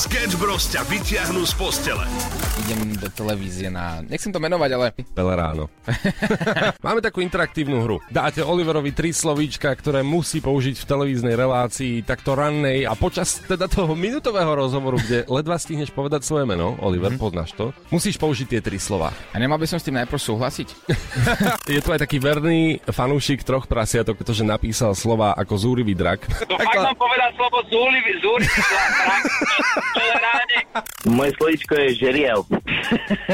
Sketch Bros ťa vyťahnú z postele. Idem do televízie na... Nechcem to menovať, ale... Peleráno. Máme takú interaktívnu hru. Dáte Oliverovi tri slovíčka, ktoré musí použiť v televíznej relácii, takto rannej a počas teda toho minutového rozhovoru, kde ledva stihneš povedať svoje meno, Oliver, mm-hmm. poznáš to, musíš použiť tie tri slova. A nemal by som s tým najprv súhlasiť? Je tu aj taký verný fanúšik troch prasiatok, pretože napísal slova ako zúrivý drak. To fakt mám povedať slovo zúrivý, zúrivý drak. Moje slovíčko je žeriav.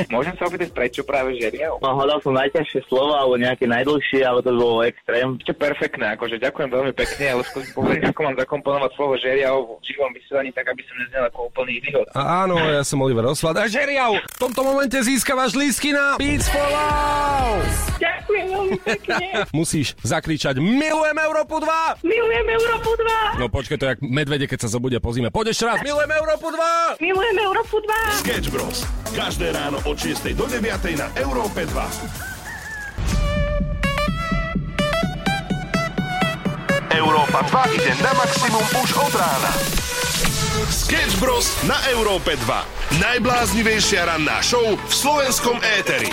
Môžem sa opýtať, prečo práve žeriav? No, hľadal som najťažšie slovo, alebo nejaké najdlhšie, ale to bolo extrém. Ešte perfektné, akože ďakujem veľmi pekne, ale skúsim povedať, ako mám zakomponovať slovo žeriav v živom vysielaní, tak aby som neznel ako úplný idiot. A áno, ja som Oliver Osvald. A žeriav! V tomto momente získavaš lísky na Beats for Love! Ďakujem veľmi pekne. Musíš zakričať Milujem Európu 2! Milujem Európu 2! No počkaj, to je jak medvede, keď sa zobudia po zime. Poď ešte raz, Milujem Európu 2! Milujem Európu 2! Sketch Bros. Každé ráno od 6 do 9 na Európe 2. Európa 2 ide na maximum už od rána. Sketch Bros. na Európe 2. Najbláznivejšia ranná show v slovenskom éteri.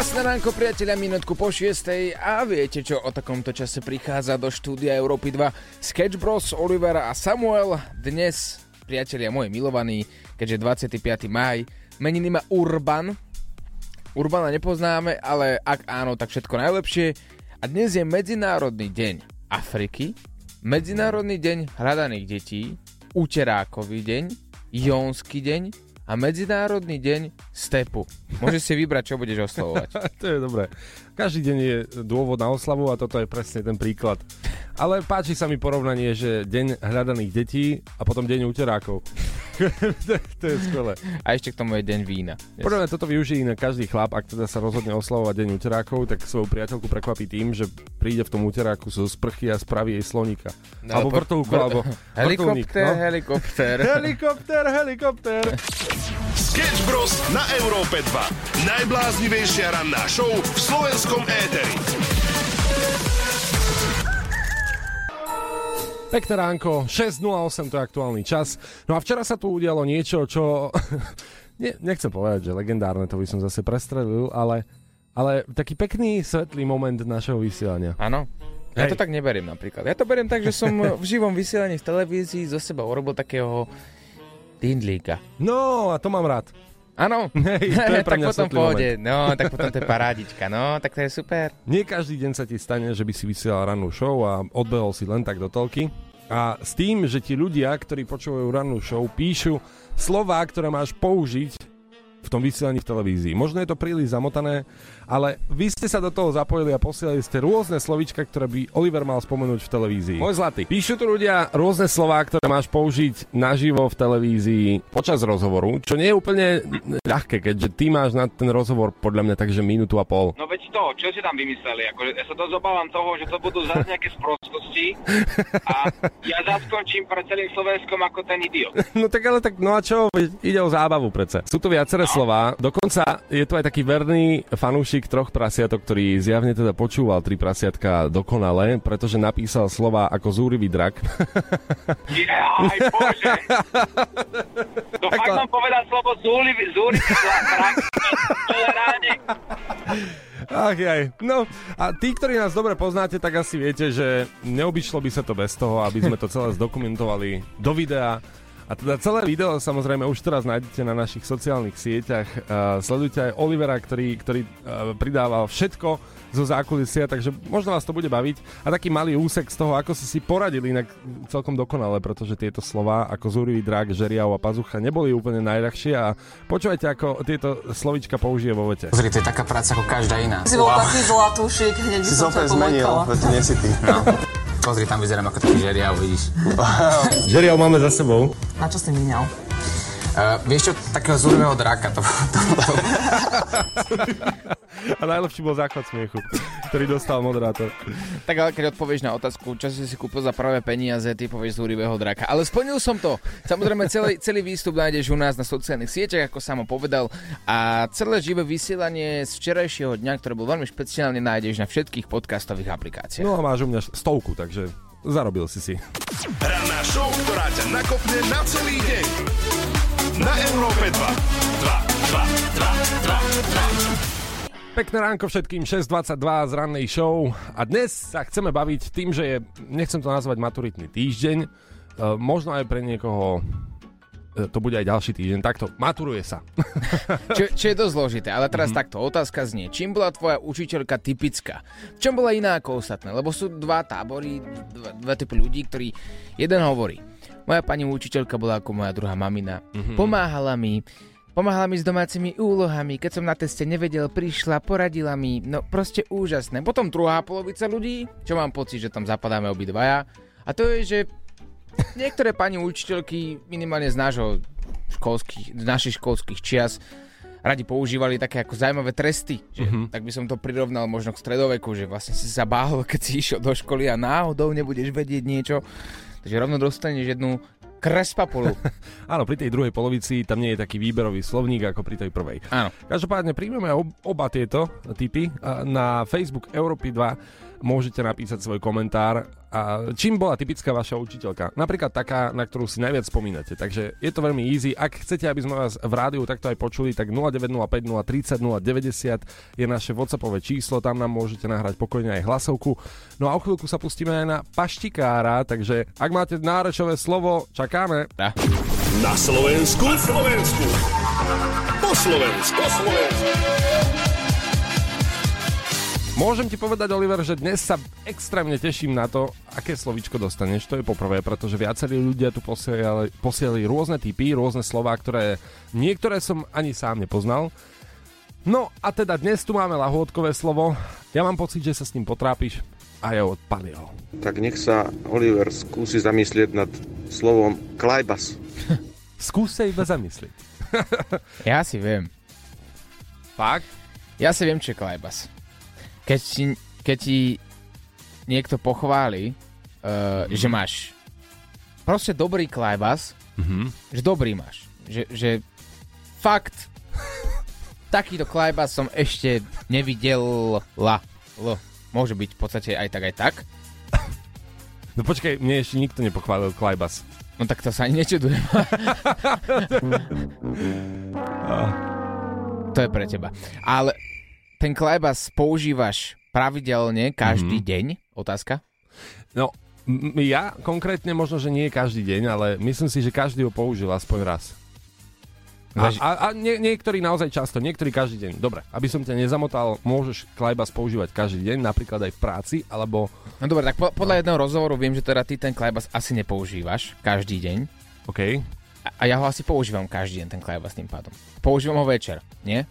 Krásne ránko, priatelia, minútku po 6. A viete, čo o takomto čase prichádza do štúdia Európy 2? Sketch Bros, Oliver a Samuel. Dnes, priatelia moji milovaní, keďže 25. maj, meniny má Urban. Urbana nepoznáme, ale ak áno, tak všetko najlepšie. A dnes je Medzinárodný deň Afriky, Medzinárodný deň hľadaných detí, Uterákový deň, Jónsky deň a Medzinárodný deň Stepu. Môžeš si vybrať, čo budeš oslovovať. to je dobré. Každý deň je dôvod na oslavu a toto je presne ten príklad. Ale páči sa mi porovnanie, že deň hľadaných detí a potom deň úterákov. to, to je skvelé. A ešte k tomu je deň vína. Podľa mňa toto využije na každý chlap, ak teda sa rozhodne oslavovať deň úterákov, tak svoju priateľku prekvapí tým, že príde v tom úteráku zo sprchy a spraví jej slonika. No, alebo po- vrtulku, vr- alebo vrtulník, Helikopter, no. helikopter. Helikopter, helikopter. Sketch Bros. na Európe 2. Najbláznivejšia ranná show v slovenskom éteri. Pekné ránko, 6.08 to je aktuálny čas. No a včera sa tu udialo niečo, čo... ne, nechcem povedať, že legendárne, to by som zase prestrelil, ale, ale taký pekný, svetlý moment našeho vysielania. Áno. Ja Hej. to tak neberiem napríklad. Ja to beriem tak, že som v živom vysielaní v televízii zo seba urobil takého dindlíka. No, a to mám rád. Áno, to je pre tak potom pôjde. No, tak potom to je parádička. No, tak to je super. Nie každý deň sa ti stane, že by si vysielal rannú show a odbehol si len tak do telky. A s tým, že ti ľudia, ktorí počúvajú rannú show, píšu slová, ktoré máš použiť v tom vysielaní v televízii. Možno je to príliš zamotané, ale vy ste sa do toho zapojili a posielali ste rôzne slovička, ktoré by Oliver mal spomenúť v televízii. Môj zlatý. Píšu tu ľudia rôzne slová, ktoré máš použiť naživo v televízii počas rozhovoru, čo nie je úplne ľahké, keďže ty máš na ten rozhovor podľa mňa takže minútu a pol. No veď to, čo si tam vymysleli? Akože ja sa dosť obávam toho, že to budú zase nejaké sprostosti a ja zaskončím pre celým Slovenskom ako ten idiot. No tak ale tak, no a čo, ide o zábavu predsa. Sú tu viaceré slová, dokonca je tu aj taký verný fanúšik troch prasiatok, ktorý zjavne teda počúval tri prasiatka dokonale, pretože napísal slova ako zúrivý drak. Jaj, bože. To fakt mám povedať slovo zúrivý, zúrivý drak. Ach jaj. No a tí, ktorí nás dobre poznáte, tak asi viete, že neobyšlo by sa to bez toho, aby sme to celé zdokumentovali do videa. A teda celé video samozrejme už teraz nájdete na našich sociálnych sieťach. Uh, sledujte aj Olivera, ktorý, ktorý uh, pridával všetko zo zákulisia, takže možno vás to bude baviť. A taký malý úsek z toho, ako si si poradili inak celkom dokonale, pretože tieto slova ako zúrivý drak, žeriav a pazucha neboli úplne najľahšie a počúvajte, ako tieto slovička použije vo vete. Pozri, to je taká práca ako každá iná. Si bol taký zlatúšik, hneď Si som ťa zmenil, to nie si ty. No. Pozri, tam vyzerám ako taký žeriav, vidíš. Žeriav máme za sebou. Na čo si míňal? Uh, vieš čo, takého zúrivého draka, to, to, to, A najlepší bol základ smiechu, ktorý dostal moderátor. Tak ale keď odpovieš na otázku, čo si si kúpil za prvé peniaze, ty povieš zúrivého draka. Ale splnil som to. Samozrejme, celý, celý výstup nájdeš u nás na sociálnych sieťach, ako som povedal. A celé živé vysielanie z včerajšieho dňa, ktoré bol veľmi špeciálne, nájdeš na všetkých podcastových aplikáciách. No a máš u mňa stovku, takže zarobil si si. Ranná show, ktorá ťa nakopne na celý deň. Na Európe 2. 2, 2, 2, 2, 2. Pekné ránko všetkým, 6.22 z rannej show a dnes sa chceme baviť tým, že je, nechcem to nazvať maturitný týždeň, e, možno aj pre niekoho e, to bude aj ďalší týždeň, takto, maturuje sa. Čo, čo je dosť zložité, ale teraz mm-hmm. takto, otázka znie, čím bola tvoja učiteľka typická? V čom bola iná ako ostatné? Lebo sú dva tábory, dva, dva typy ľudí, ktorí, jeden hovorí, moja pani učiteľka bola ako moja druhá mamina, mm-hmm. pomáhala mi, Pomáhala mi s domácimi úlohami, keď som na teste nevedel, prišla, poradila mi, no proste úžasné. Potom druhá polovica ľudí, čo mám pocit, že tam zapadáme obidvaja, a to je, že niektoré pani učiteľky minimálne z nášho školských, z našich školských čias radi používali také ako zaujímavé tresty. Že, mm-hmm. Tak by som to prirovnal možno k stredoveku, že vlastne si sa bál, keď si išiel do školy a náhodou nebudeš vedieť niečo. Takže rovno dostaneš jednu krespapulu. Áno, pri tej druhej polovici tam nie je taký výberový slovník ako pri tej prvej. Áno. Každopádne príjmeme ob- oba tieto typy na Facebook Európy 2 môžete napísať svoj komentár. A čím bola typická vaša učiteľka? Napríklad taká, na ktorú si najviac spomínate. Takže je to veľmi easy. Ak chcete, aby sme vás v rádiu takto aj počuli, tak 0905 030 090 je naše WhatsAppové číslo, tam nám môžete nahrať pokojne aj hlasovku. No a o chvíľku sa pustíme aj na paštikára, takže ak máte nárečové slovo, čakáme. Ja. Na Slovensku. Na Slovensku. Po Slovensku. Po Slovensku. Môžem ti povedať, Oliver, že dnes sa extrémne teším na to, aké slovičko dostaneš. To je poprvé, pretože viacerí ľudia tu posielali, posielali rôzne typy, rôzne slová, ktoré niektoré som ani sám nepoznal. No a teda dnes tu máme lahôdkové slovo. Ja mám pocit, že sa s ním potrápiš a je od Palio. Tak nech sa Oliver skúsi zamyslieť nad slovom klajbas. Skús sa iba zamyslieť. Ja si viem. Fakt? Ja si viem, čo je klajbas. Keď ti, keď ti niekto pochváli, uh, že máš proste dobrý klajbas, Mhm. že dobrý máš. Že, že fakt takýto klajbas som ešte nevidel la. L. Môže byť v podstate aj tak, aj tak. No počkaj, mne ešte nikto nepochválil klajbas. No tak to sa ani nečudujem. to je pre teba. Ale ten klajbas používaš pravidelne každý Mhm. deň? Otázka. No, ja konkrétne možno, že nie každý deň, ale myslím si, že každý ho použil aspoň raz. A, a, a nie, niektorí naozaj často, niektorí každý deň. Dobre, aby som ťa nezamotal, môžeš klajbas používať každý deň, napríklad aj v práci, alebo... No dobre, tak po, podľa jedného rozhovoru viem, že teda ty ten klajbas asi nepoužívaš každý deň. OK, A, a ja ho asi používam každý deň, ten klajbas tým pádom. Používam ho večer, nie?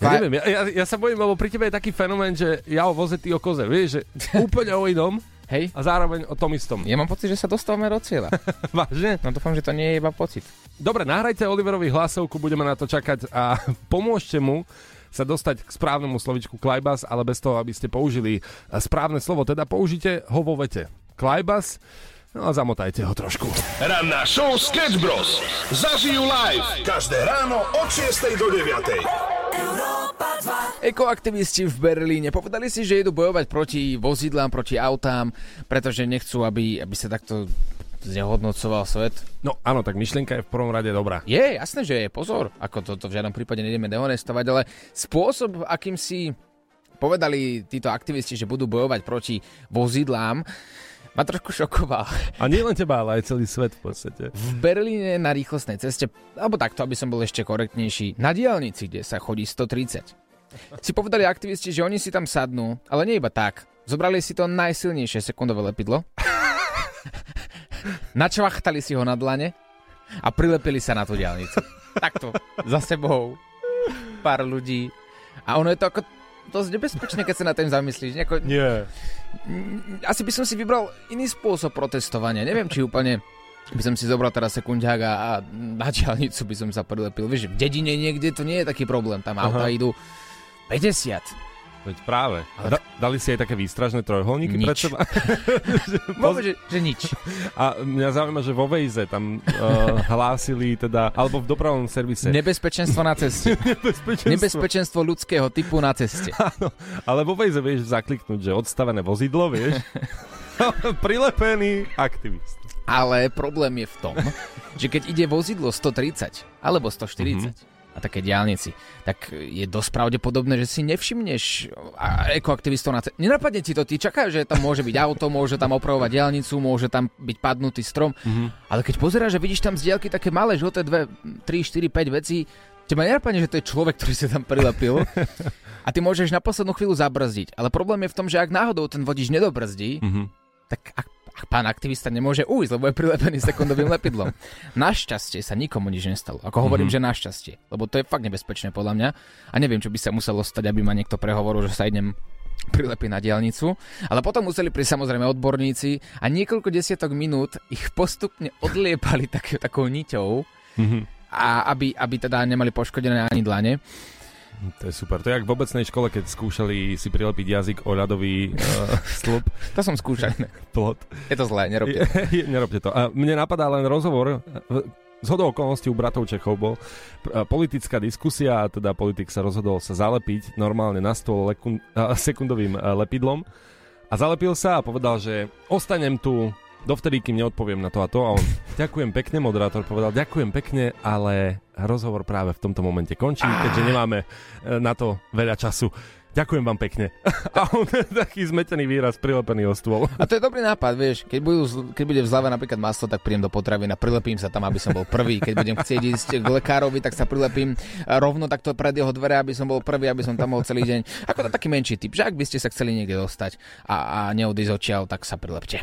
Ja neviem, ja, ja, ja sa bojím, lebo pri tebe je taký fenomén, že ja o voze, ty o koze, vieš, že úplne o inom Hej? a zároveň o tom istom. Ja mám pocit, že sa dostávame do cieľa. Vážne? No dúfam, že to nie je iba pocit. Dobre, nahrajte Oliverovi hlasovku, budeme na to čakať a pomôžte mu sa dostať k správnemu slovičku klajbas, ale bez toho, aby ste použili správne slovo. Teda použite ho vo vete. Klajbas, no a zamotajte ho trošku. Ranná show Sketch Bros. Zažijú live. Každé ráno od 6 do 9. Ekoaktivisti v Berlíne povedali si, že idú bojovať proti vozidlám, proti autám, pretože nechcú, aby, aby sa takto znehodnocoval svet. No áno, tak myšlienka je v prvom rade dobrá. Je, jasné, že je, pozor, ako to, to v žiadnom prípade nejdeme dehonestovať, ale spôsob, akým si povedali títo aktivisti, že budú bojovať proti vozidlám, ma trošku šokoval. A nie len teba, ale aj celý svet v podstate. V Berlíne na rýchlostnej ceste, alebo takto, aby som bol ešte korektnejší, na diálnici, kde sa chodí 130. Si povedali aktivisti, že oni si tam sadnú, ale nie iba tak. Zobrali si to najsilnejšie sekundové lepidlo, načvachtali si ho na dlane a prilepili sa na tú diálnicu. Takto, za sebou, pár ľudí. A ono je to ako dosť nebezpečné, keď sa na tým zamyslíš. Nejako, Nie. asi by som si vybral iný spôsob protestovania. Neviem, či úplne by som si zobral teraz sekundiák a, a na diálnicu by som sa prilepil. Vieš, v dedine niekde to nie je taký problém. Tam auta Aha. idú 50. Veď práve. A da- dali si aj také výstražné trojuholníky Nič. pred seba? Vôbec, že, že nič. A mňa zaujíma, že vo Vejze tam uh, hlásili teda, alebo v dopravnom servise. Nebezpečenstvo na ceste. Nebezpečenstvo. Nebezpečenstvo ľudského typu na ceste. Áno, ale vo Vejze vieš zakliknúť, že odstavené vozidlo, vieš. Prilepený aktivist. Ale problém je v tom, že keď ide vozidlo 130 alebo 140 mm-hmm. A také diálnici, tak je dosť pravdepodobné, že si nevšimneš a- ekoaktivistov na ce- Nenapadne ti to, ty čakáš, že tam môže byť auto, môže tam opravovať diálnicu, môže tam byť padnutý strom, mm-hmm. ale keď pozeráš, že vidíš tam z diaľky také malé žlté dve, 3, 4, 5 vecí, teba nenapadne, že to je človek, ktorý sa tam prilepil a ty môžeš na poslednú chvíľu zabrzdiť. Ale problém je v tom, že ak náhodou ten vodič nedobrzdí, Mhm. tak ak, ak pán aktivista nemôže ujsť, lebo je prilepený sekundovým lepidlom. Našťastie sa nikomu nič nestalo. Ako hovorím, mm-hmm. že našťastie. Lebo to je fakt nebezpečné podľa mňa. A neviem, čo by sa muselo stať, aby ma niekto prehovoril, že sa idem prilepí na diálnicu, ale potom museli prísť samozrejme odborníci a niekoľko desiatok minút ich postupne odliepali tak, takou niťou, Mhm. a aby, aby teda nemali poškodené ani dlane. To je super. To je jak v obecnej škole, keď skúšali si prilepiť jazyk o ľadový uh, stĺp, To som skúšal. plot. Je to zlé, nerobte. Je- Nerobte to. A mne napadá len rozhovor, z hodou okolností u bratov Čechov bol pr- politická diskusia, a teda politik sa rozhodol sa zalepiť normálne na stôl lekun- sekundovým lepidlom a zalepil sa a povedal, že ostanem tu dovtedy, kým neodpoviem na to a to a on ďakujem pekne, moderátor povedal ďakujem pekne, ale rozhovor práve v tomto momente končí, keďže nemáme e, na to veľa času. Ďakujem vám pekne. A on taký zmetený výraz prilepený o stôl. A to je dobrý nápad, vieš, keď, budú, keď bude v zlave napríklad maslo, tak príjem do potravy a prilepím sa tam, aby som bol prvý. Keď budem chcieť ísť k lekárovi, tak sa prilepím a rovno takto pred jeho dvere, aby som bol prvý, aby som tam bol celý deň. Ako to taký menší typ, že ak by ste sa chceli niekde dostať a, a neodísť odtiaľ, tak sa prilepte.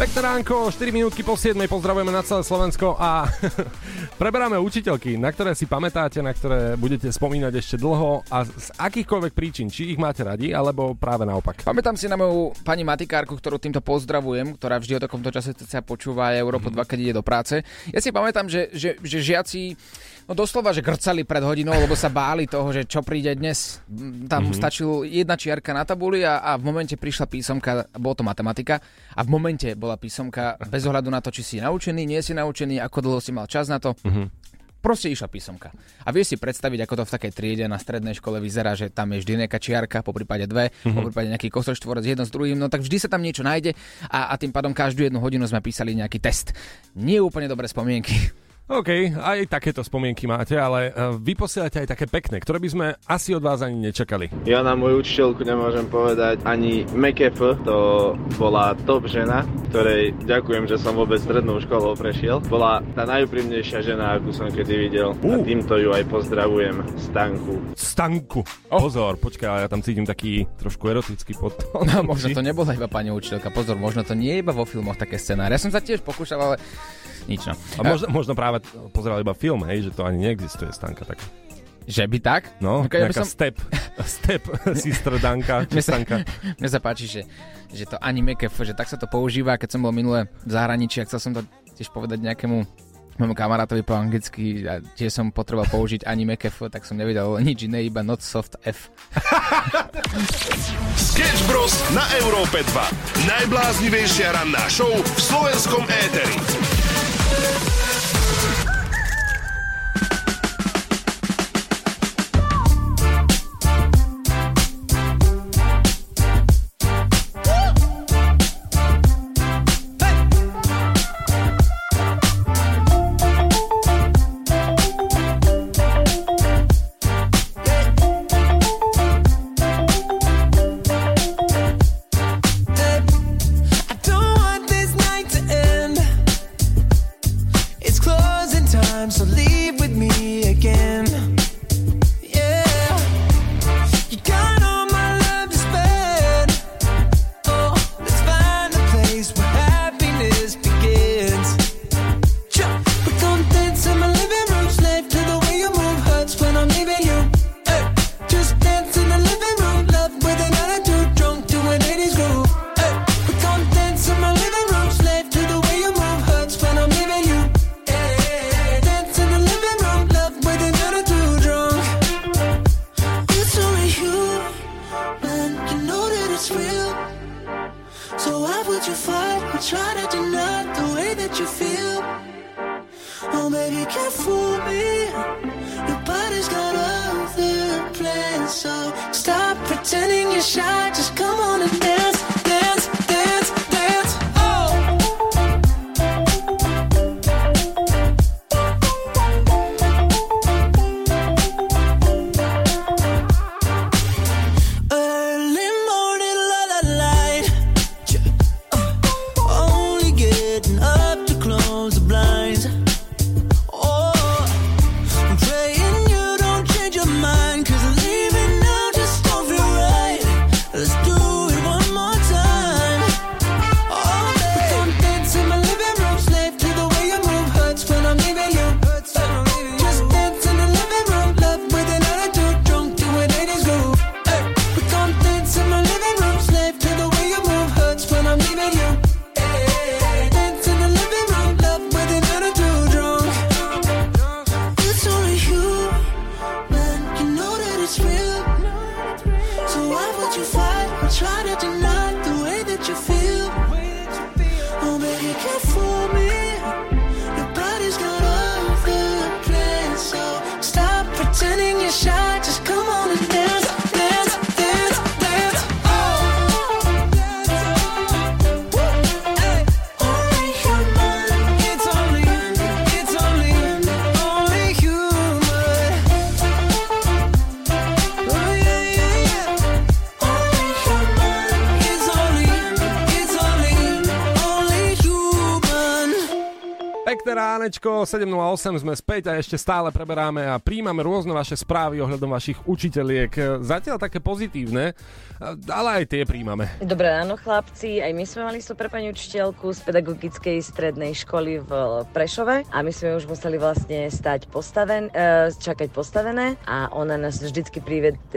Pekné ránko, 4 minútky po 7. Pozdravujeme na celé Slovensko a preberáme učiteľky, na ktoré si pamätáte, na ktoré budete spomínať ešte dlho a z akýchkoľvek príčin, či ich máte radi, alebo práve naopak. Pamätám si na moju pani matikárku, ktorú týmto pozdravujem, ktorá vždy o takomto čase sa počúva aj Európo 2, keď ide do práce. Ja si pamätám, že, že, že žiaci no doslova, že grcali pred hodinou, lebo sa báli toho, že čo príde dnes. Mm, Tam mm-hmm. stačil jedna čiarka na tabuli a, a v momente prišla písomka, bolo to matematika, a v momente bola písomka bez ohľadu na to, či si naučený, nie si naučený, ako dlho si mal čas na to. Mm-hmm. Proste išla písomka. A vieš si predstaviť, ako to v takej triede na strednej škole vyzerá, že tam je vždy nejaká čiarka, po prípade dve, mm-hmm. po prípade nejaký kosoštvorec jedno s druhým, no tak vždy sa tam niečo nájde a, a tým pádom každú jednu hodinu sme písali nejaký test. Nie úplne dobré spomienky. OK, aj takéto spomienky máte, ale uh, vy posielate aj také pekné, ktoré by sme asi od vás ani nečakali. Ja na moju učiteľku nemôžem povedať ani MKF, to bola top žena, ktorej ďakujem, že som vôbec strednou školou prešiel. Bola tá najúprimnejšia žena, akú som kedy videl. A Uh. týmto ju aj pozdravujem, Stanku. Stanku. Oh. Pozor, počkaj, ale ja tam cítim taký trošku erotický podtón. No, možno to nebola iba pani učiteľka. Pozor, možno to nie je iba vo filmoch také scenáre. Ja som sa tiež pokúšal, ale nič no. A možno, možno práve pozeral iba film, hej, že to ani neexistuje Stanka tak. Že by tak? No, Ako ja by som- step, step, sister Danka, či Mne sa, Stanka. mne sa páči, že, že to anime kef, že tak sa to používa, keď som bol minule v zahraničí a chcel som to tiež povedať nejakému môjmu kamarátovi po anglicky a tiež som potreboval použiť anime kef, tak som nevedel nič iné, iba not soft F. Sketch Bros. na Európe 2. Najbláznivejšia ranná show v slovenskom éteri. Ránečko, 7.08 sme späť a ešte stále preberáme a príjmame rôzne vaše správy ohľadom vašich učiteľiek. Zatiaľ také pozitívne, ale aj tie príjmame. Dobré ráno chlapci, aj my sme mali super pani učiteľku z pedagogickej strednej školy v Prešove a my sme už museli vlastne stať postaven, e, čakať postavené a ona nás vždycky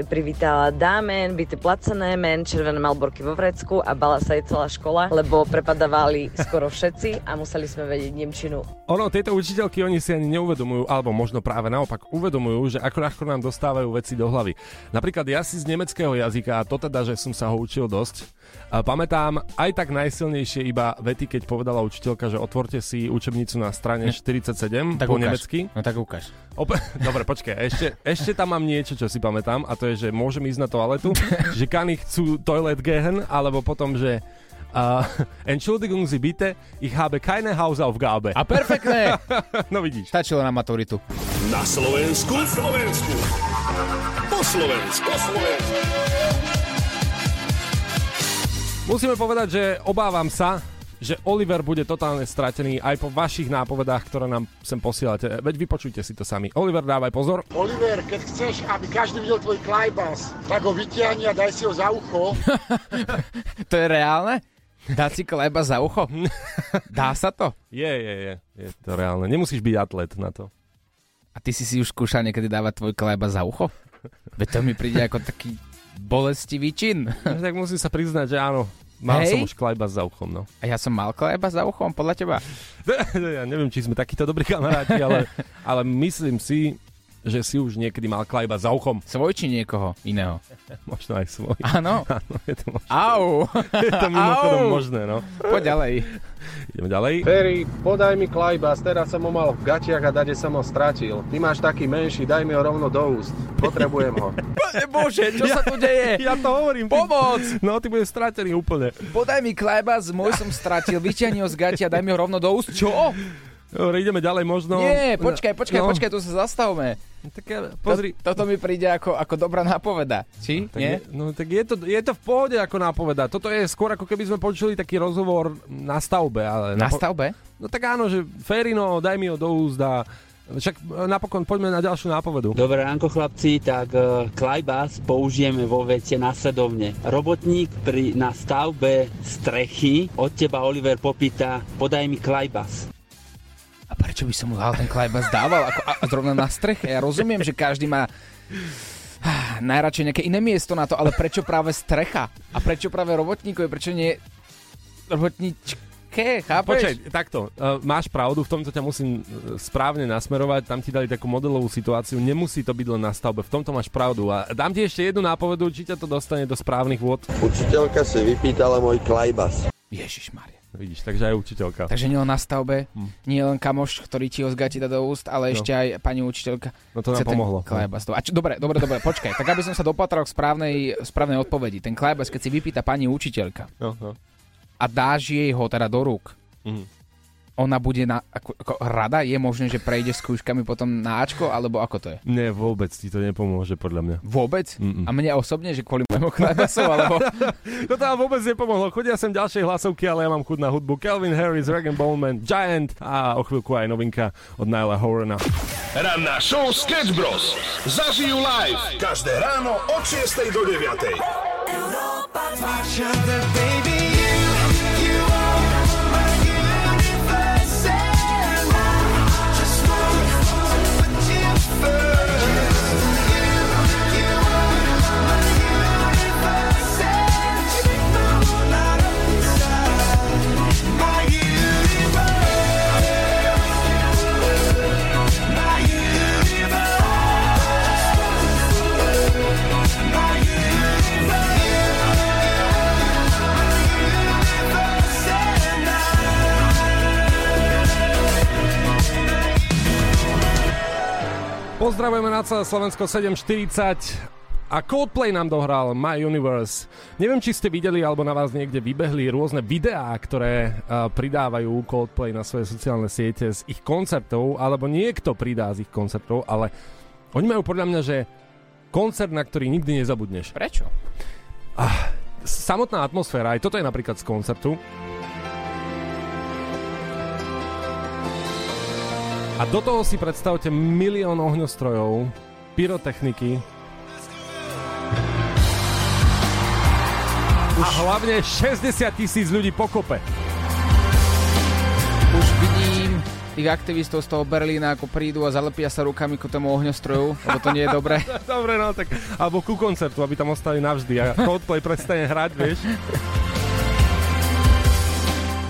privítala dámen, byty placené, men, červené malborky vo vrecku a bala sa jej celá škola, lebo prepadávali skoro všetci a museli sme vedieť Nemčinu. Ono, tieto učiteľky, oni si ani neuvedomujú, alebo možno práve naopak uvedomujú, že ako ľahko nám dostávajú veci do hlavy. Napríklad ja si z nemeckého jazyka, a to teda, že som sa ho učil dosť, a pamätám aj tak najsilnejšie iba vety, keď povedala učiteľka, že otvorte si učebnicu na strane 47 Tak po ukáž. nemecky. No tak ukáž. Ope- Dobre, počkaj, ešte, ešte tam mám niečo, čo si pamätám, a to je, že môžem ísť na toaletu, že kann ich zu Toilet gehen, alebo potom, že uh, Entschuldigung Sie bitte, ich habe keine Hausaufgabe. A perfektné! no vidíš. Stačilo na maturitu. Na Slovensku, na Slovensku. Po Slovensku, po Slovensku. Musíme povedať, že obávam sa, že Oliver bude totálne stratený aj po vašich nápovedách, ktoré nám sem posielate. Veď vypočujte si to sami. Oliver, dávaj pozor. Oliver, keď chceš, aby každý videl tvoj klajbas, tak ho vytiahni a daj si ho za ucho. To je reálne? Dať si kleba za ucho? Dá sa to? Je, je, je. Je to reálne. Nemusíš byť atlet na to. A ty si si už skúšal niekedy dávať tvoj kleba za ucho? Veď to mi príde ako taký bolestivý čin. No, tak musím sa priznať, že áno. Mal Hej? som už klajba za uchom, no. A ja som mal kleba za uchom, podľa teba? ja neviem, či sme takíto dobrí kamaráti, ale, ale myslím si, že si už niekedy mal klajba za uchom. Svoj či niekoho iného? Možno aj svoj. Áno. Áno, je to možné. Au! Je to mimochodom Au! možné, no. Poď ďalej. Ideme ďalej. Ferry, podaj mi klajbas, teraz som ho mal v gačiach a dade som ho stratil. Ty máš taký menší, daj mi ho rovno do úst. Potrebujem ho. Bože, čo sa tu deje? Ja to hovorím. Pomoc! No, ty budeš stratený úplne. Podaj mi kleba, môj som stratil, vyťahni ho z gatia, daj mi ho rovno do úst. Čo? Dobre, ideme ďalej možno. Nie, počkaj, počkaj, No. počkaj, tu sa zastavme. Tak ja, pozri. To, toto mi príde ako, ako dobrá nápoveda. Či? Tak Nie? je, no tak je to, je to v pohode ako nápoveda. Toto je skôr ako keby sme počuli taký rozhovor na stavbe. Ale Na napo- stavbe? No tak áno, že Ferino, daj mi ho do úst a však e, napokon poďme na ďalšiu nápovedu. Dobré ránko chlapci, tak uh, klajbas použijeme vo vete nasledovne. Robotník pri, na stavbe strechy od teba Oliver popýta, podaj mi klajbas. A prečo by som mu ten klajbas dával? Ako, a, a zrovna na streche? Ja rozumiem, že každý má ah, najradšej nejaké iné miesto na to, ale prečo práve strecha? A prečo práve robotníkové? Prečo nie robotníčke? Chápeš? Počkaj, takto, uh, máš pravdu, v tomto ťa musím uh, správne nasmerovať, tam ti dali takú modelovú situáciu, nemusí to byť len na stavbe, v tomto máš pravdu. A dám ti ešte jednu nápovedu, či ťa to dostane do správnych vôd. Učiteľka si vypýtala môj klajbas. Ježiš Maria. Vidíš, takže aj učiteľka. Takže nie len na stavbe, nie len kamoš, ktorý ti ho z gati dá do úst, ale No. ešte aj pani učiteľka. No to nám pomohlo. Klajbas. A čo, dobre, dobre, dobre, počkaj. Tak aby som sa dopatral k správnej, správnej odpovedi. Ten klajbas, keď si vypýta pani učiteľka No, no. a dáš jej ho teda do rúk, Mhm ona bude na, ako, ako rada? Je možné, že prejde s kúškami potom na Ačko, alebo ako to je? Nie, vôbec ti to nepomôže, podľa mňa. Vôbec? Mm-mm. A mne osobne, že kvôli môjmu klávesov, alebo... No to tam vôbec nepomohlo. Chodia sem ďalšie hlasovky, ale ja mám chud na hudbu. Calvin Harris, Regan Bowman, Giant a o chvíľku aj novinka od Nyla Horena. Ranná show Sketch Bros. Zažijú live každé ráno od 6 do 9. Európa domáca Slovensko 7.40 a Coldplay nám dohral My Universe. Neviem, či ste videli alebo na vás niekde vybehli rôzne videá, ktoré uh, pridávajú Coldplay na svoje sociálne siete z ich koncertov, alebo niekto pridá z ich koncertov, ale oni majú podľa mňa, že koncert, na ktorý nikdy nezabudneš. Prečo? Ah, samotná atmosféra, aj toto je napríklad z koncertu. A do toho si predstavte milión ohňostrojov, pyrotechniky. A hlavne 60 tisíc ľudí pokope. Už vidím tých aktivistov z toho Berlína, ako prídu a zalepia sa rukami ku tomu ohňostroju, lebo to nie je dobré. Dobre, no tak, alebo ku koncertu, aby tam ostali navždy a Coldplay prestane hrať, vieš.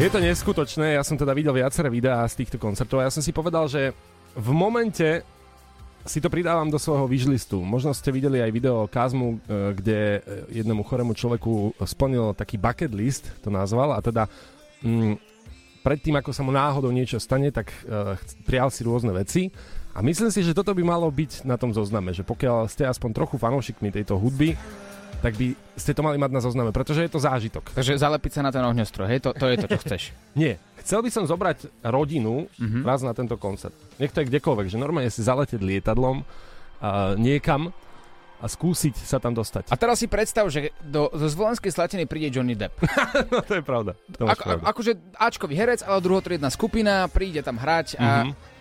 Je to neskutočné, ja som teda videl viaceré videá z týchto koncertov a ja som si povedal, že v momente si to pridávam do svojho wishlistu. Možno ste videli aj video Kazmu, e, kde e, jednému chorému človeku splnil taký bucket list, to nazval, a teda mm, predtým, ako sa mu náhodou niečo stane, tak uh, prijal si rôzne veci. A myslím si, že toto by malo byť na tom zozname, že pokiaľ ste aspoň trochu fanúšikmi tejto hudby, tak by ste to mali mať na zozname, pretože je to zážitok. Takže zalepiť sa na ten ohňostroj, hej, to, to je to, čo chceš. Nie. Chcel by som zobrať rodinu Mhm. raz na tento koncert. Nech to je kdekoľvek, že normálne si zaletieť lietadlom uh, niekam a skúsiť sa tam dostať. A teraz si predstav, že do, zo Zvolenskej Slatiny príde Johnny Depp. no to je pravda. To máš Ako, pravdu. akože Ačkový herec, ale druhotriedna skupina, príde tam hrať a Mhm.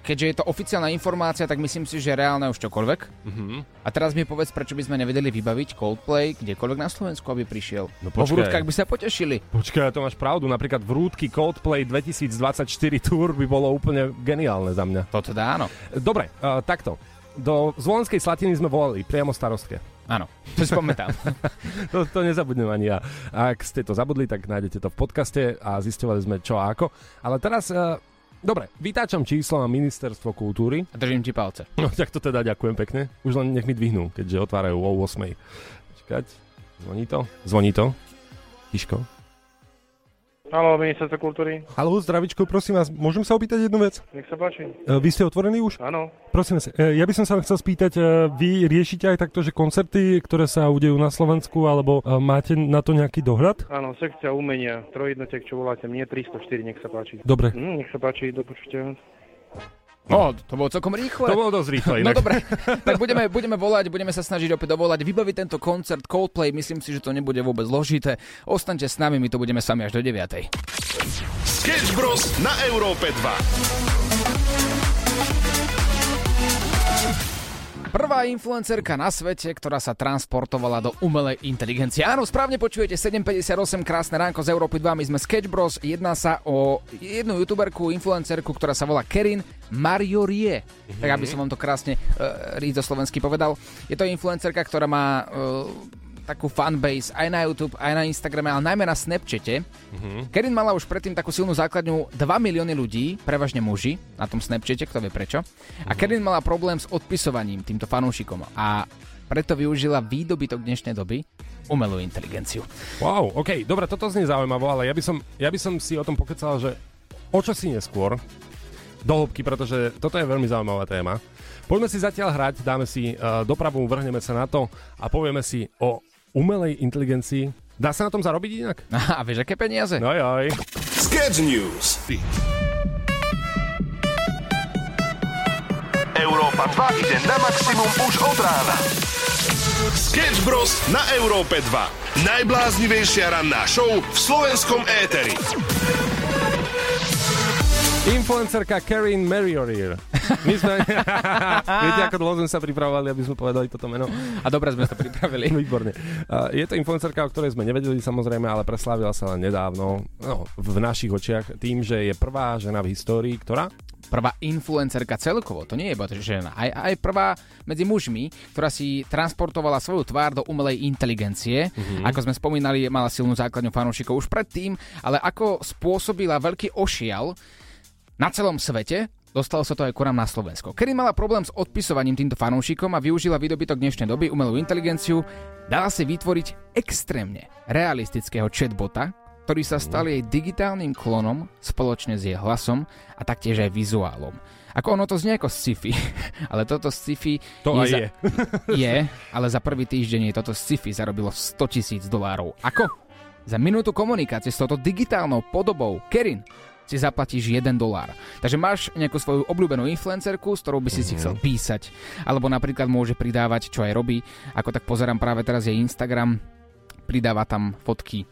Keďže je to oficiálna informácia, tak myslím si, že reálne už čokoľvek. Mhm. A teraz mi povedz, prečo by sme nevedeli vybaviť Coldplay kdekoľvek na Slovensku, aby prišiel. No Po počkaj. vrútkach by sa potešili. Počkaj, to máš pravdu. Napríklad vrútky Coldplay 2024 Tour by bolo úplne geniálne za mňa. To teda áno. Dobre, uh, takto. Do Zvolenskej Slatiny sme volali priamo starostke. Áno, to si pamätám. to, to nezabudnem ani ja. Ak ste to zabudli, tak nájdete to v podcaste a zistovali sme čo a ako. Ale teraz, uh, dobre, vytáčam číslo na Ministerstvo kultúry. A držím ti palce. No tak to teda ďakujem pekne. Už len nech mi dvihnú, keďže otvárajú o 8. Počkať, zvoní to? Zvoní to? Tiško? Haló, ministerstvo kultúry. Haló, zdravičko, prosím vás, môžem sa opýtať jednu vec? Nech sa páči. E, Vy ste otvorení už? Áno. Prosím vás, e, ja by som sa chcel spýtať, e, vy riešite aj takto, že koncerty, ktoré sa udejú na Slovensku, alebo máte na to nejaký dohľad? Áno, sekcia umenia, trojjednotek, čo voláte, mne 304, nech sa páči. Dobre. Hm, nech sa páči, do počutia. No, to bolo celkom rýchle. To bolo dosť rýchle No inak. dobre, tak budeme, budeme volať, budeme sa snažiť opäť dovolať, vybaviť tento koncert Coldplay, myslím si, že to nebude vôbec zložité. Ostaňte s nami, my to budeme sami až do 9. Sketch Bros. na Európe 2. Prvá influencerka na svete, ktorá sa transportovala do umelej inteligencie. Áno, správne počujete 758, krásne ránko z Európy 2, my sme Sketch Bros. Jedná sa o jednu youtuberku, influencerku, ktorá sa volá Kerin Mariorie. Mm-hmm. Tak aby som vám to krásne uh, rídzo slovensky povedal. Je to influencerka, ktorá má uh, takú fanbase aj na YouTube, aj na Instagrame, ale najmä na Snapchate. Mhm. Kerin mala už predtým takú silnú základňu 2 milióny ľudí, prevažne muži, na tom Snapchate, kto vie prečo. A Kerin mala problém s odpisovaním týmto fanúšikom. A preto využila výdobytok dnešnej doby, umelú inteligenciu. Wow, OK, dobre, toto znie zaujímavo, ale ja by som, ja by som si o tom pokecal, že o čo si neskôr, do hĺbky, pretože toto je veľmi zaujímavá téma. Poďme si zatiaľ hrať, dáme si uh, dopravu, vrhneme sa na to a povieme si o umelej inteligencii. Dá sa na tom zarobiť inak? A vieš, aké peniaze? No joj. Sketch News. Európa 2 ide na maximum už od rána. Sketch Bros. na Európe 2. Najbláznivejšia ranná show v slovenskom éteri. Influencerka Karin Merriorier. My sme... Viete, ako dlho sme sa pripravovali, aby sme povedali toto meno? A dobre sme to pripravili. Výborne. Uh, je to influencerka, o ktorej sme nevedeli samozrejme, ale preslávila sa len nedávno no, v našich očiach tým, že je prvá žena v histórii, ktorá prvá influencerka celkovo, to nie je iba žena, aj, aj prvá medzi mužmi, ktorá si transportovala svoju tvár do umelej inteligencie. Mm-hmm. Ako sme spomínali, mala silnú základňu fanúšikov už predtým, ale ako spôsobila veľký ošial na celom svete, Dostalo sa to aj nám na Slovensko. Kedy mala problém s odpisovaním týmto fanúšikom a využila výdobytok dnešnej doby, umelú inteligenciu, dala si vytvoriť extrémne realistického chatbota, ktorý sa stal jej digitálnym klonom spoločne s jej hlasom a taktiež aj vizuálom. Ako ono to znie ako sci-fi, ale toto sci-fi to je, aj za, je. je, ale za prvý týždeň je toto sci-fi zarobilo 100 tisíc dolárov. Ako? Za minútu komunikácie s touto digitálnou podobou Kerin si zaplatíš 1 dolár. Takže máš nejakú svoju obľúbenú influencerku, s ktorou by si mm-hmm. si chcel písať. Alebo napríklad môže pridávať, čo aj robí. Ako tak pozerám práve teraz jej Instagram, pridáva tam fotky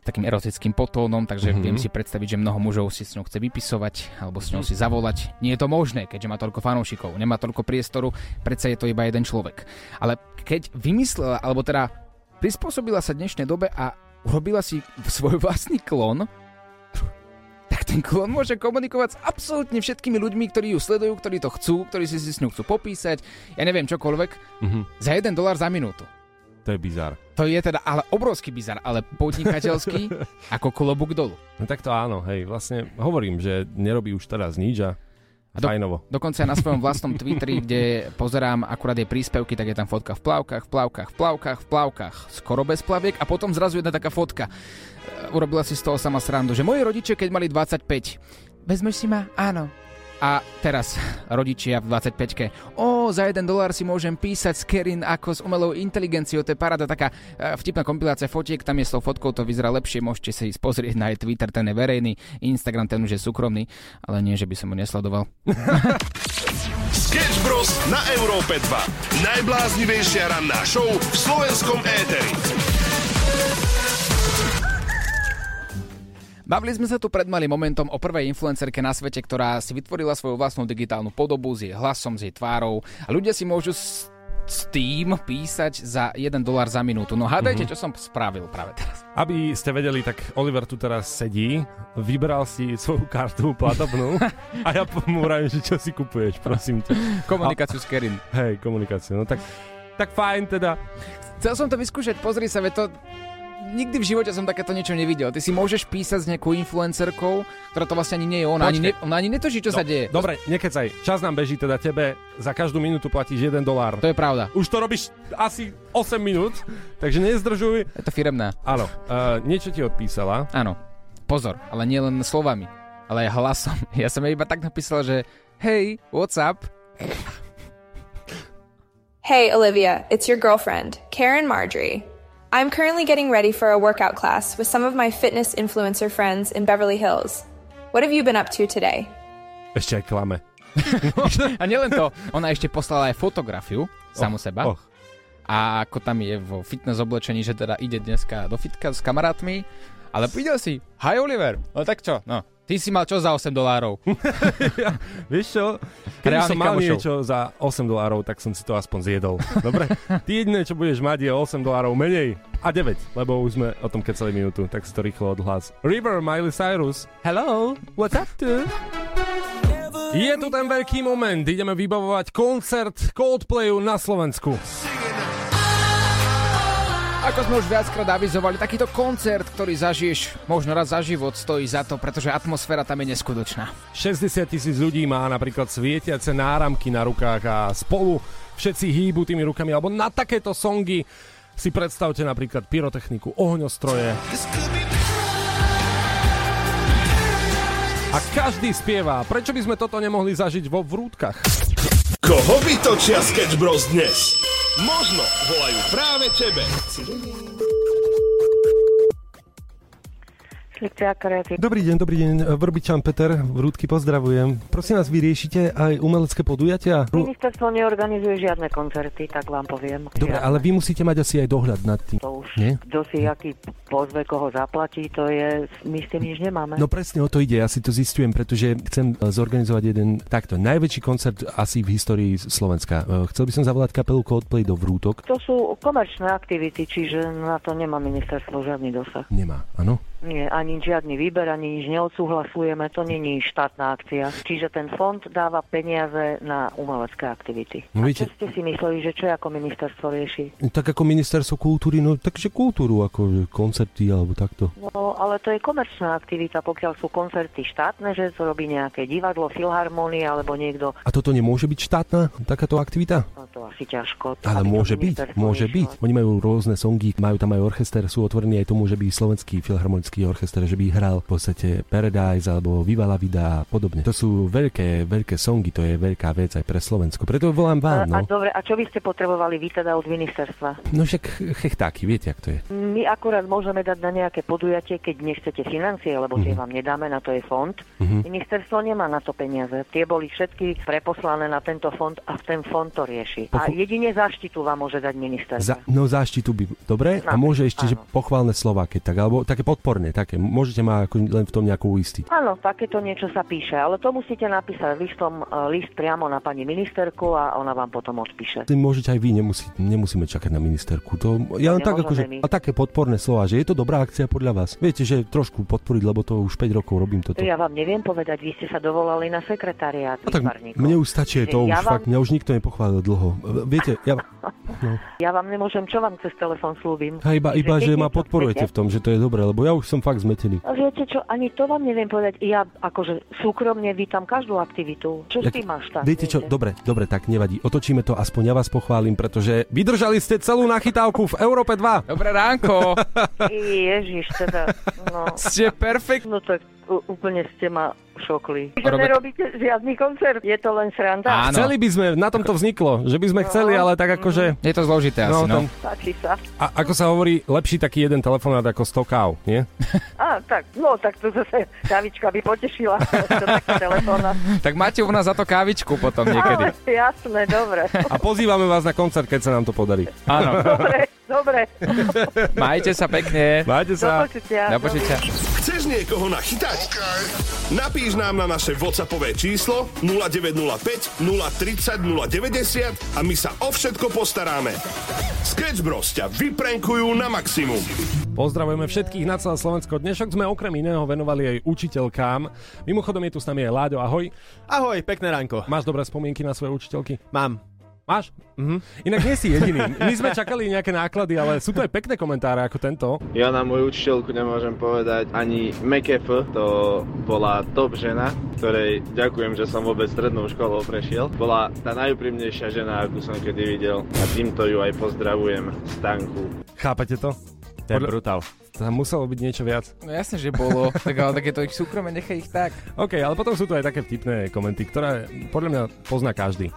takým erotickým potónom, takže mm-hmm. viem si predstaviť, že mnoho mužov si s ňou chce vypisovať alebo s ňou si zavolať. Nie je to možné, keďže má toľko fanúšikov, nemá toľko priestoru, predsa je to iba jeden človek. Ale keď vymyslela, alebo teda prispôsobila sa dnešnej dobe a urobila si svoj vlastný klon, ten klon môže komunikovať s absolútne všetkými ľuďmi, ktorí ju sledujú, ktorí to chcú, ktorí si s ňou chcú popísať, ja neviem čokoľvek, mm-hmm. za jeden dolár za minútu. To je bizar. To je teda ale obrovský bizar, ale podnikateľský ako klobúk dolu. No tak to áno, hej, vlastne hovorím, že nerobí už teraz nič a a do, fajnovo. Dokonca na svojom vlastnom Twitteri, kde pozerám akurát jej príspevky, tak je tam fotka v plavkách, v plavkách, v plavkách, v plavkách, skoro bez plaviek a potom zrazu jedna taká fotka. Urobila si z toho sama srandu, že moji rodičia, keď mali 25, vezmeš si ma? Áno. A teraz rodičia v 25-ke. O, za jeden dolár si môžem písať s Kerin ako s umelou inteligenciou. To je paráda taká e, vtipná kompilácia fotiek. Tam je s tou fotkou, to vyzerá lepšie. Môžete si ísť pozrieť na jej Twitter, ten je verejný. Instagram, ten už je súkromný. Ale nie, že by som ho nesledoval. Sketch Bros. na Európe 2. Najbláznivejšia ranná show v slovenskom éteri. Bavili sme sa tu pred malým momentom o prvej influencerke na svete, ktorá si vytvorila svoju vlastnú digitálnu podobu s jej hlasom, s jej tvárou a ľudia si môžu s, s tým písať za 1 dolár za minútu. No hádajte, mm-hmm. čo som spravil práve teraz. Aby ste vedeli, tak Oliver tu teraz sedí, vybral si svoju kartu platobnú a ja mu vravím, že čo si kupuješ, prosím ťa. Komunikáciu a, s Kerin. Hej, komunikáciu, no tak, tak fajn teda. Chcel som to vyskúšať, pozri sa, to nikdy v živote som takéto niečo nevidel. Ty si môžeš písať s nejakou influencerkou, ktorá to vlastne ani nie je ona. Ani, ne, ona ani netuší, čo no, sa deje. Dobre, nekecaj. Čas nám beží, teda tebe za každú minútu platíš 1 dolár. To je pravda. Už to robíš asi 8 minút, takže nezdržuj. Je to firemná. Áno. Uh, niečo ti odpísala. Áno. Pozor, ale nie len slovami, ale aj hlasom. Ja som jej iba tak napísal, že Hey, what's up? Hey, Olivia, it's your girlfriend, Karen Marjorie. I'm currently getting ready for a workout class with some of my fitness influencer friends in Beverly Hills. What have you been up to today? Ešte aj klame. a nielen to, ona ešte poslala aj fotografiu samu oh, seba. Oh. A ako tam je vo fitness oblečení, že teda ide dneska do fitka s kamarátmi. Ale videl si, hi Oliver, no tak čo, no, Ty si mal čo za 8 dolárov? ja, vieš čo? Keby som mal kamošov. niečo za 8 dolárov, tak som si to aspoň zjedol. Dobre? Ty jediné, čo budeš mať, je 8 dolárov menej. A 9, lebo už sme o tom kecali minútu, tak si to rýchlo odhlas. River, Miley Cyrus. Hello, what's up, dude? Je tu ten veľký moment, ideme vybavovať koncert Coldplayu na Slovensku. A Ako sme už viackrát avizovali, takýto koncert, ktorý zažiješ možno raz za život, stojí za to, pretože atmosféra tam je neskutočná. 60 tisíc ľudí má napríklad svietiace náramky na rukách a spolu všetci hýbu tými rukami, alebo na takéto songy si predstavte napríklad pyrotechniku, ohňostroje. A každý spieva. Prečo by sme toto nemohli zažiť vo vrútkach? Koho vytočia Sketch Bros dnes? Možno volajú práve tebe. Dobrý deň, dobrý deň. Vrbičan Peter, Vrútky pozdravujem. Prosím vás, vy riešite aj umelecké podujatia? Ministerstvo neorganizuje žiadne koncerty, tak vám poviem. Dobre, ale vy musíte mať asi aj dohľad nad tým. To už, Nie? kto si aký pozve, koho zaplatí, to je, my s tým nič nemáme. No presne o to ide, ja si to zistujem, pretože chcem e, zorganizovať jeden takto najväčší koncert asi v histórii Slovenska. E, Chcel by som zavolať kapelu Coldplay do Vrútok. To sú komerčné aktivity, čiže na to nemá ministerstvo žiadny dosah. Nemá, áno? Nie, ani žiadny výber, ani nič neodsúhlasujeme, to není štátna akcia. Čiže ten fond dáva peniaze na umelecké aktivity. No A viete- čo ste si mysleli, že čo ako ministerstvo rieši? Tak ako ministerstvo kultúry, no takže kultúru, ako koncerty alebo takto. No, ale to je komerčná aktivita, pokiaľ sú koncerty štátne, že to robí nejaké divadlo, filharmónia alebo niekto. A toto nemôže byť štátna takáto aktivita? No to asi ťažko. Ale môže byť, môže byť. Oni majú rôzne songy, majú tam aj orchester, sú otvorení, aj to môže byť slovenský filharmonický orchester, že by hral v podstate Paradise alebo Viva la Vida a podobne. To sú veľké, veľké songy, to je veľká vec aj pre Slovensko. Preto volám vám, A, a no. dobre, a čo by ste potrebovali vy teda od ministerstva? No však chechtáky, viete, jak to je. My akurát môžeme dať na nejaké podujatie, keď nechcete financie, lebo tie Mhm. vám nedáme, na to je fond. Mhm. Ministerstvo nemá na to peniaze. Tie boli všetky preposlané na tento fond a ten fond to rieši. A Pochu- jedine záštitu vám môže dať ministerstvo. Za, no záštitu by, dobre? A No, môže ešte, že áno. pochválne slova, keď tak, alebo také podporné, také. Môžete ma ako len v tom nejako uistiť. Áno, takéto niečo sa píše, ale to musíte napísať listom, e, list priamo na pani ministerku a ona vám potom odpíše. Môžete aj vy, nemusí, nemusíme čakať na ministerku. To, ja len tak akože, my. a také podporné slova, že je to dobrá akcia podľa vás. Viete, že trošku podporiť, lebo to už 5 rokov robím toto. Ja vám neviem povedať, vy ste sa dovolali na sekretariát. A tak mne už stačí Že to, ja už vám, fakt, mňa už nikto nepochválil dlho. Viete, ja, no, Ja vám nemôžem, čo vám cez telefón slúbim. a iba, iba, keď že ma podporujete chcete- v tom, že to je dobré, lebo ja už som fakt zmetený. A viete čo, ani to vám neviem povedať. Ja akože súkromne vítam každú aktivitu. Čo Jak- tým máš tak? Viete čo, dobre, dobre, tak nevadí. Otočíme to, aspoň ja vás pochválim, pretože vydržali ste celú nachytávku v Európe 2. Dobré ránko. Ježiš, teda, no. Ste perfekt. No tak úplne ste ma šokli. Že Robert- nerobíte žiadny koncert, je to len sranda. Chceli by sme, na tom to vzniklo, že by sme chceli, ale tak akože... Je to zložité asi, no. tam- Páči sa. a ako sa hovorí, lepší taký jeden telefonát ako 100 káv, nie? Á, tak, no tak to zase kávička by potešila. to taký telefóna. Tak máte u nás za to kávičku potom niekedy. Ale, jasné, dobre. A pozývame vás na koncert, keď sa nám to podarí. Áno. Dobre, dobre. Majte sa pekne. Majte sa. Do počutia. Do počutia. Chceš niekoho nachytať? Napíš nám na naše WhatsAppové číslo 0905 030 090 a my sa o všetko postaráme. Sketch Bros ťa vyprenkujú na maximum. Pozdravujeme všetkých na celé Slovensko. Dnešok sme okrem iného venovali aj učiteľkám. Mimochodom je tu s nami aj Láďo, ahoj. Ahoj, pekné ránko. Máš dobré spomienky na svoje učiteľky? Mám. Máš? Mhm. Inak nie si jediný. My sme čakali nejaké náklady, ale sú to aj pekné komentáre ako tento. Ja na moju učiteľku nemôžem povedať ani MKF, to bola top žena, ktorej ďakujem, že som vôbec strednou školou prešiel. Bola tá najúprimnejšia žena, akú som kedy videl a týmto ju aj pozdravujem, Stanku. Chápete to? To je brutál. Tam muselo byť niečo viac. No jasne, že bolo. tak ale tak je to ich súkromie, nechaj ich tak. OK, ale potom sú tu aj také vtipné komenty, ktoré podľa mňa pozná každý.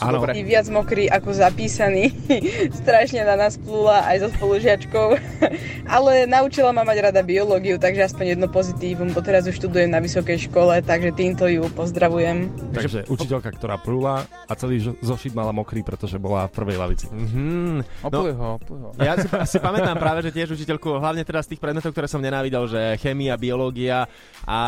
Áno. I viac mokrý ako zapísaný. Strašne na nás plula aj so spolužiačkou. Ale naučila ma mať rada biológiu, takže aspoň jedno pozitívum, bo teraz už študujem na vysokej škole, takže týmto ju pozdravujem. Takže učiteľka, ktorá prúla a celý zošit mala mokrý, pretože bola v prvej lavici. Mm, Opuj ho, opuj ho. Ja si, si pamätám práve, že tiež učiteľku, hlavne teda z tých predmetov, ktoré som nenávidel, že chémia, biológia, a,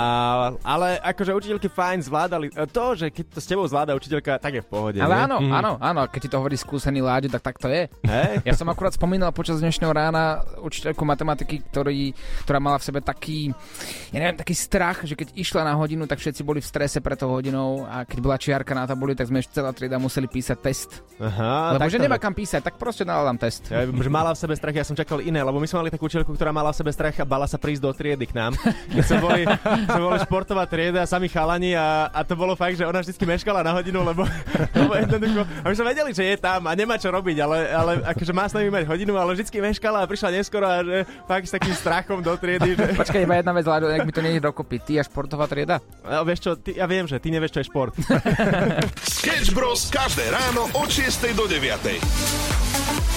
ale akože učiteľky fajn zvládali, to, že keď to s tebou zvláda učiteľka, tak je v pohode. Ale Ráno, Mhm. áno, áno, keď ti to hovorí skúsený Láďo, tak tak to je. Hej. Ja som akurát spomínal počas dnešného rána učiteľku matematiky, ktorý, ktorá mala v sebe taký, ja neviem, taký strach, že keď išla na hodinu, tak všetci boli v strese pre tou hodinou a keď bola čiarka na tabuli, tak sme celá trieda museli písať test. Aha, Lebo že nemá kam písať, tak proste dala nám test. Ja, že mala v sebe strach, ja som čakal iné, lebo my sme mali takú učiteľku, ktorá mala v sebe strach a bala sa prísť do triedy k nám. Keď sme boli, sme boli športová trieda, sami chalani a, a to bolo fakt, že ona vždy meškala na hodinu, lebo, lebo jednoducho, a my sme vedeli, že je tam a nemá čo robiť, ale, ale akože má s nami mať hodinu, ale vždy meškala a prišla neskoro a že fakt s takým strachom do triedy. Že... Počkaj, iba jedna vec, Láďo, ak mi to nie je dokopy. Ty a športová trieda? A vieš čo, ty, ja viem, že ty nevieš, čo je šport. Sketch Bros. každé ráno od 6 do 9.